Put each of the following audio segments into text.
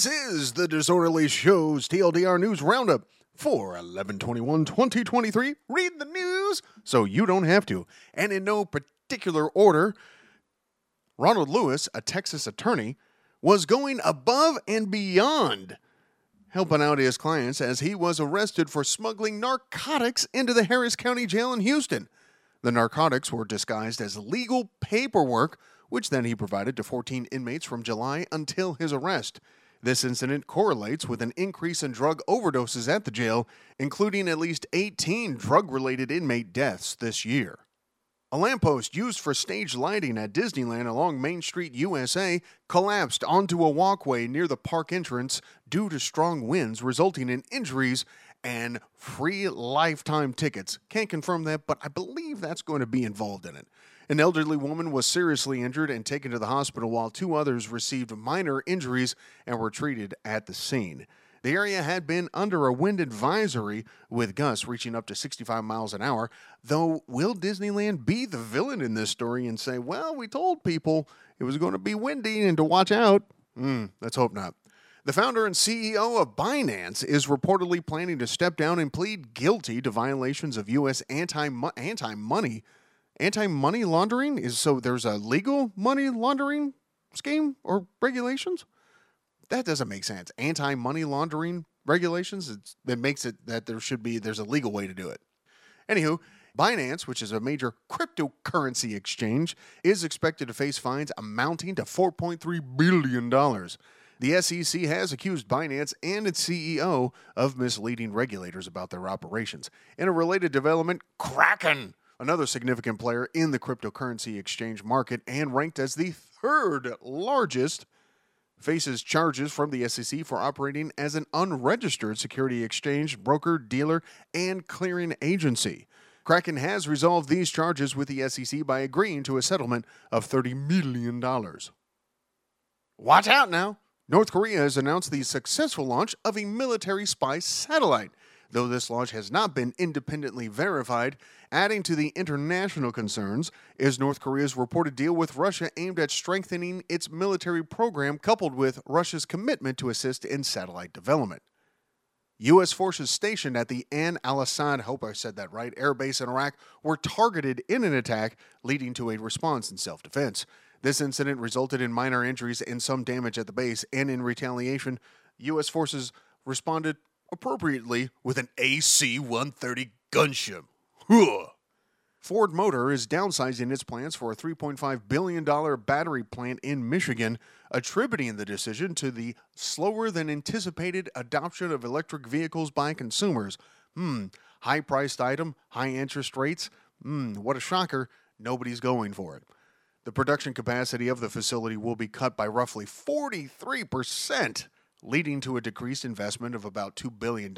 This is the Disorderly Show's TLDR News Roundup for 1121 2023. Read the news so you don't have to. And in no particular order, Ronald Lewis, a Texas attorney, was going above and beyond helping out his clients as he was arrested for smuggling narcotics into the Harris County Jail in Houston. The narcotics were disguised as legal paperwork, which then he provided to 14 inmates from July until his arrest. This incident correlates with an increase in drug overdoses at the jail, including at least 18 drug related inmate deaths this year. A lamppost used for stage lighting at Disneyland along Main Street, USA, collapsed onto a walkway near the park entrance due to strong winds, resulting in injuries and free lifetime tickets. Can't confirm that, but I believe that's going to be involved in it. An elderly woman was seriously injured and taken to the hospital, while two others received minor injuries and were treated at the scene. The area had been under a wind advisory with gusts reaching up to 65 miles an hour. Though, will Disneyland be the villain in this story and say, well, we told people it was going to be windy and to watch out? Hmm, let's hope not. The founder and CEO of Binance is reportedly planning to step down and plead guilty to violations of U.S. anti money anti money laundering. Is so there's a legal money laundering scheme or regulations that doesn't make sense. Anti money laundering regulations, it makes it that there should be, there's a legal way to do it. Anywho, Binance, which is a major cryptocurrency exchange, is expected to face fines amounting to $4.3 billion. The SEC has accused Binance and its CEO of misleading regulators about their operations. In a related development, Kraken, another significant player in the cryptocurrency exchange market and ranked as the third largest faces charges from the SEC for operating as an unregistered security exchange, broker, dealer, and clearing agency. Kraken has resolved these charges with the SEC by agreeing to a settlement of $30 million. Watch out now! North Korea has announced the successful launch of a military spy satellite. Though this launch has not been independently verified, adding to the international concerns is North Korea's reported deal with Russia aimed at strengthening its military program, coupled with Russia's commitment to assist in satellite development. U.S. forces stationed at the Ain al Assad, hope I said that right, air base in Iraq were targeted in an attack, leading to a response in self defense. This incident resulted in minor injuries and some damage at the base, and in retaliation, U.S. forces responded appropriately with an AC 130 gunship. Ford Motor is downsizing its plans for a $3.5 billion battery plant in Michigan, attributing the decision to the slower than anticipated adoption of electric vehicles by consumers. Hmm, high priced item, high interest rates. Hmm, what a shocker. Nobody's going for it. The production capacity of the facility will be cut by roughly 43% leading to a decreased investment of about $2 billion.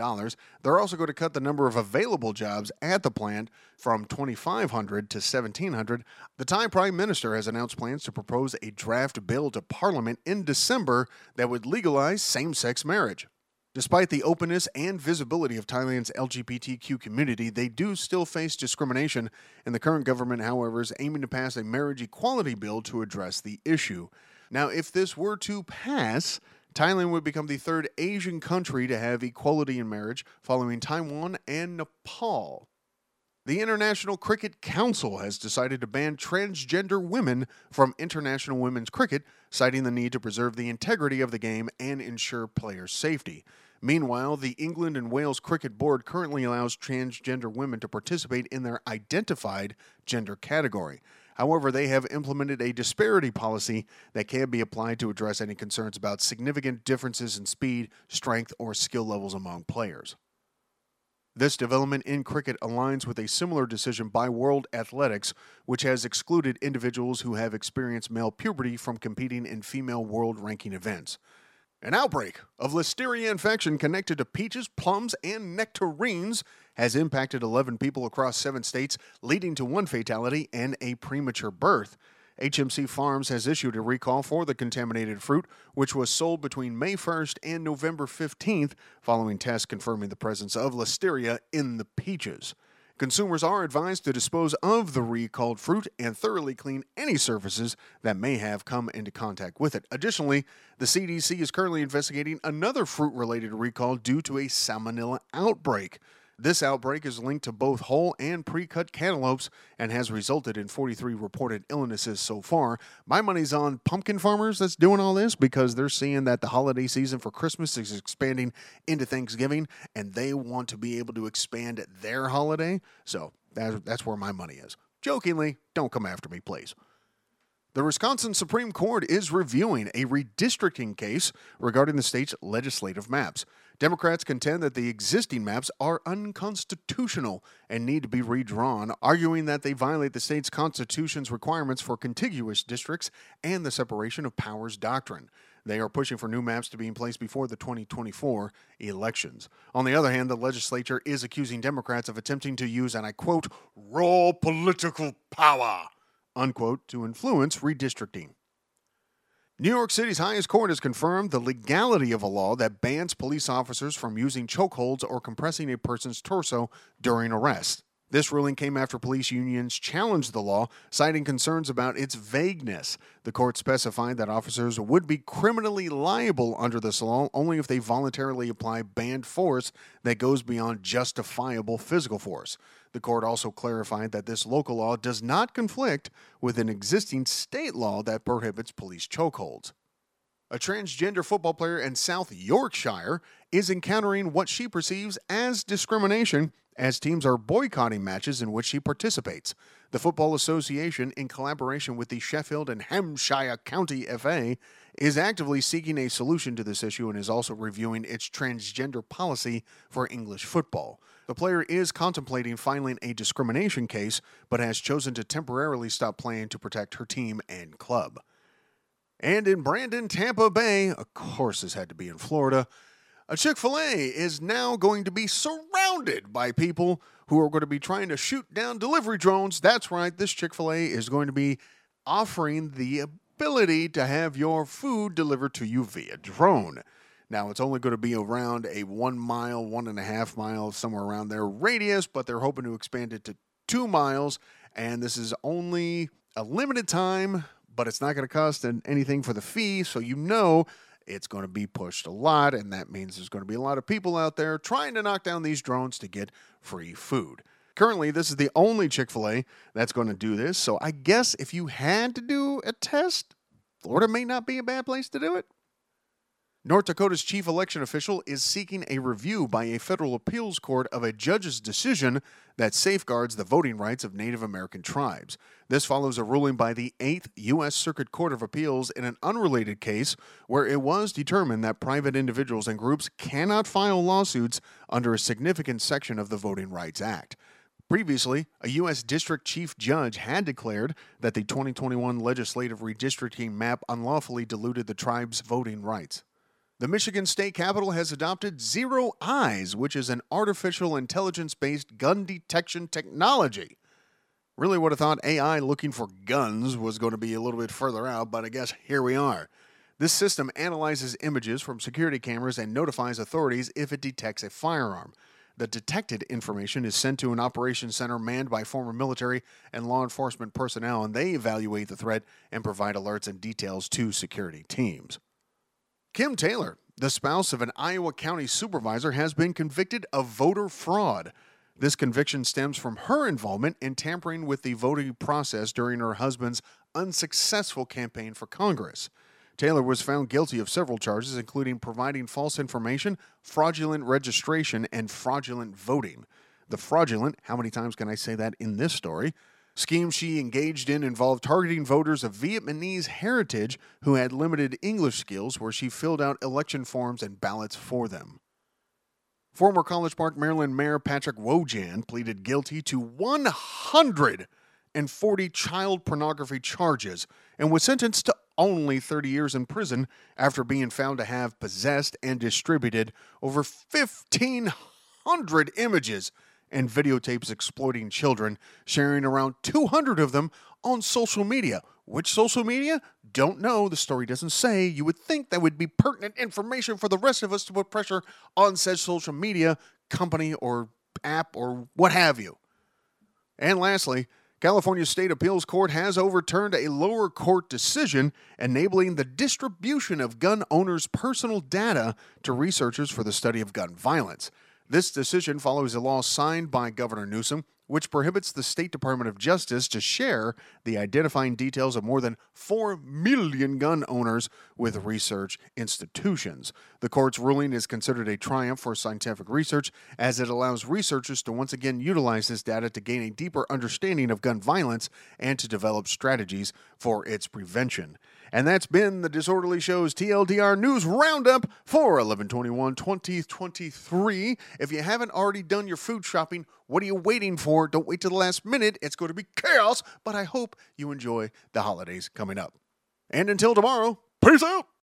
They're also going to cut the number of available jobs at the plant from 2,500 to 1,700. The Thai Prime Minister has announced plans to propose a draft bill to Parliament in December that would legalize same sex marriage. Despite the openness and visibility of Thailand's LGBTQ community, they do still face discrimination, and the current government, however, is aiming to pass a marriage equality bill to address the issue. Now, if this were to pass, Thailand would become the third Asian country to have equality in marriage, following Taiwan and Nepal. The International Cricket Council has decided to ban transgender women from international women's cricket, citing the need to preserve the integrity of the game and ensure player safety. Meanwhile, the England and Wales Cricket Board currently allows transgender women to participate in their identified gender category. However, they have implemented a disparity policy that can be applied to address any concerns about significant differences in speed, strength, or skill levels among players. This development in cricket aligns with a similar decision by World Athletics, which has excluded individuals who have experienced male puberty from competing in female world ranking events. An outbreak of listeria infection connected to peaches, plums, and nectarines has impacted 11 people across seven states, leading to one fatality and a premature birth. HMC Farms has issued a recall for the contaminated fruit, which was sold between May 1st and November 15th, following tests confirming the presence of listeria in the peaches. Consumers are advised to dispose of the recalled fruit and thoroughly clean any surfaces that may have come into contact with it. Additionally, the CDC is currently investigating another fruit related recall due to a salmonella outbreak. This outbreak is linked to both whole and pre cut cantaloupes and has resulted in 43 reported illnesses so far. My money's on pumpkin farmers that's doing all this because they're seeing that the holiday season for Christmas is expanding into Thanksgiving and they want to be able to expand their holiday. So that's where my money is. Jokingly, don't come after me, please. The Wisconsin Supreme Court is reviewing a redistricting case regarding the state's legislative maps. Democrats contend that the existing maps are unconstitutional and need to be redrawn, arguing that they violate the state's constitution's requirements for contiguous districts and the separation of powers doctrine. They are pushing for new maps to be in place before the 2024 elections. On the other hand, the legislature is accusing Democrats of attempting to use, and I quote, raw political power unquote, to influence redistricting. New York City's highest court has confirmed the legality of a law that bans police officers from using chokeholds or compressing a person's torso during arrest. This ruling came after police unions challenged the law, citing concerns about its vagueness. The court specified that officers would be criminally liable under this law only if they voluntarily apply banned force that goes beyond justifiable physical force. The court also clarified that this local law does not conflict with an existing state law that prohibits police chokeholds. A transgender football player in South Yorkshire is encountering what she perceives as discrimination as teams are boycotting matches in which she participates. The Football Association, in collaboration with the Sheffield and Hampshire County FA, is actively seeking a solution to this issue and is also reviewing its transgender policy for English football. The player is contemplating filing a discrimination case, but has chosen to temporarily stop playing to protect her team and club. And in Brandon, Tampa Bay, of course, this had to be in Florida. A Chick fil A is now going to be surrounded by people who are going to be trying to shoot down delivery drones. That's right, this Chick fil A is going to be offering the ability to have your food delivered to you via drone. Now, it's only going to be around a one mile, one and a half mile, somewhere around there radius, but they're hoping to expand it to two miles. And this is only a limited time, but it's not going to cost anything for the fee. So you know it's going to be pushed a lot, and that means there's going to be a lot of people out there trying to knock down these drones to get free food. Currently, this is the only Chick fil A that's going to do this. So I guess if you had to do a test, Florida may not be a bad place to do it. North Dakota's chief election official is seeking a review by a federal appeals court of a judge's decision that safeguards the voting rights of Native American tribes. This follows a ruling by the 8th U.S. Circuit Court of Appeals in an unrelated case where it was determined that private individuals and groups cannot file lawsuits under a significant section of the Voting Rights Act. Previously, a U.S. District Chief Judge had declared that the 2021 legislative redistricting map unlawfully diluted the tribe's voting rights. The Michigan State Capitol has adopted ZeroEyes, which is an artificial intelligence based gun detection technology. Really would have thought AI looking for guns was going to be a little bit further out, but I guess here we are. This system analyzes images from security cameras and notifies authorities if it detects a firearm. The detected information is sent to an operations center manned by former military and law enforcement personnel, and they evaluate the threat and provide alerts and details to security teams. Kim Taylor, the spouse of an Iowa County supervisor, has been convicted of voter fraud. This conviction stems from her involvement in tampering with the voting process during her husband's unsuccessful campaign for Congress. Taylor was found guilty of several charges, including providing false information, fraudulent registration, and fraudulent voting. The fraudulent, how many times can I say that in this story? Schemes she engaged in involved targeting voters of Vietnamese heritage who had limited English skills, where she filled out election forms and ballots for them. Former College Park, Maryland Mayor Patrick Wojahn pleaded guilty to 140 child pornography charges and was sentenced to only 30 years in prison after being found to have possessed and distributed over 1,500 images and videotapes exploiting children, sharing around 200 of them on social media. Which social media? Don't know. The story doesn't say. You would think that would be pertinent information for the rest of us to put pressure on said social media company or app or what have you. And lastly, California State Appeals Court has overturned a lower court decision enabling the distribution of gun owners' personal data to researchers for the study of gun violence. This decision follows a law signed by Governor Newsom, which prohibits the State Department of Justice to share the identifying details of more than 4 million gun owners with research institutions. The court's ruling is considered a triumph for scientific research as it allows researchers to once again utilize this data to gain a deeper understanding of gun violence and to develop strategies for its prevention. And that's been the Disorderly Show's TLDR News Roundup for 1121 2023. If you haven't already done your food shopping, what are you waiting for? Don't wait till the last minute. It's going to be chaos, but I hope you enjoy the holidays coming up. And until tomorrow, peace out.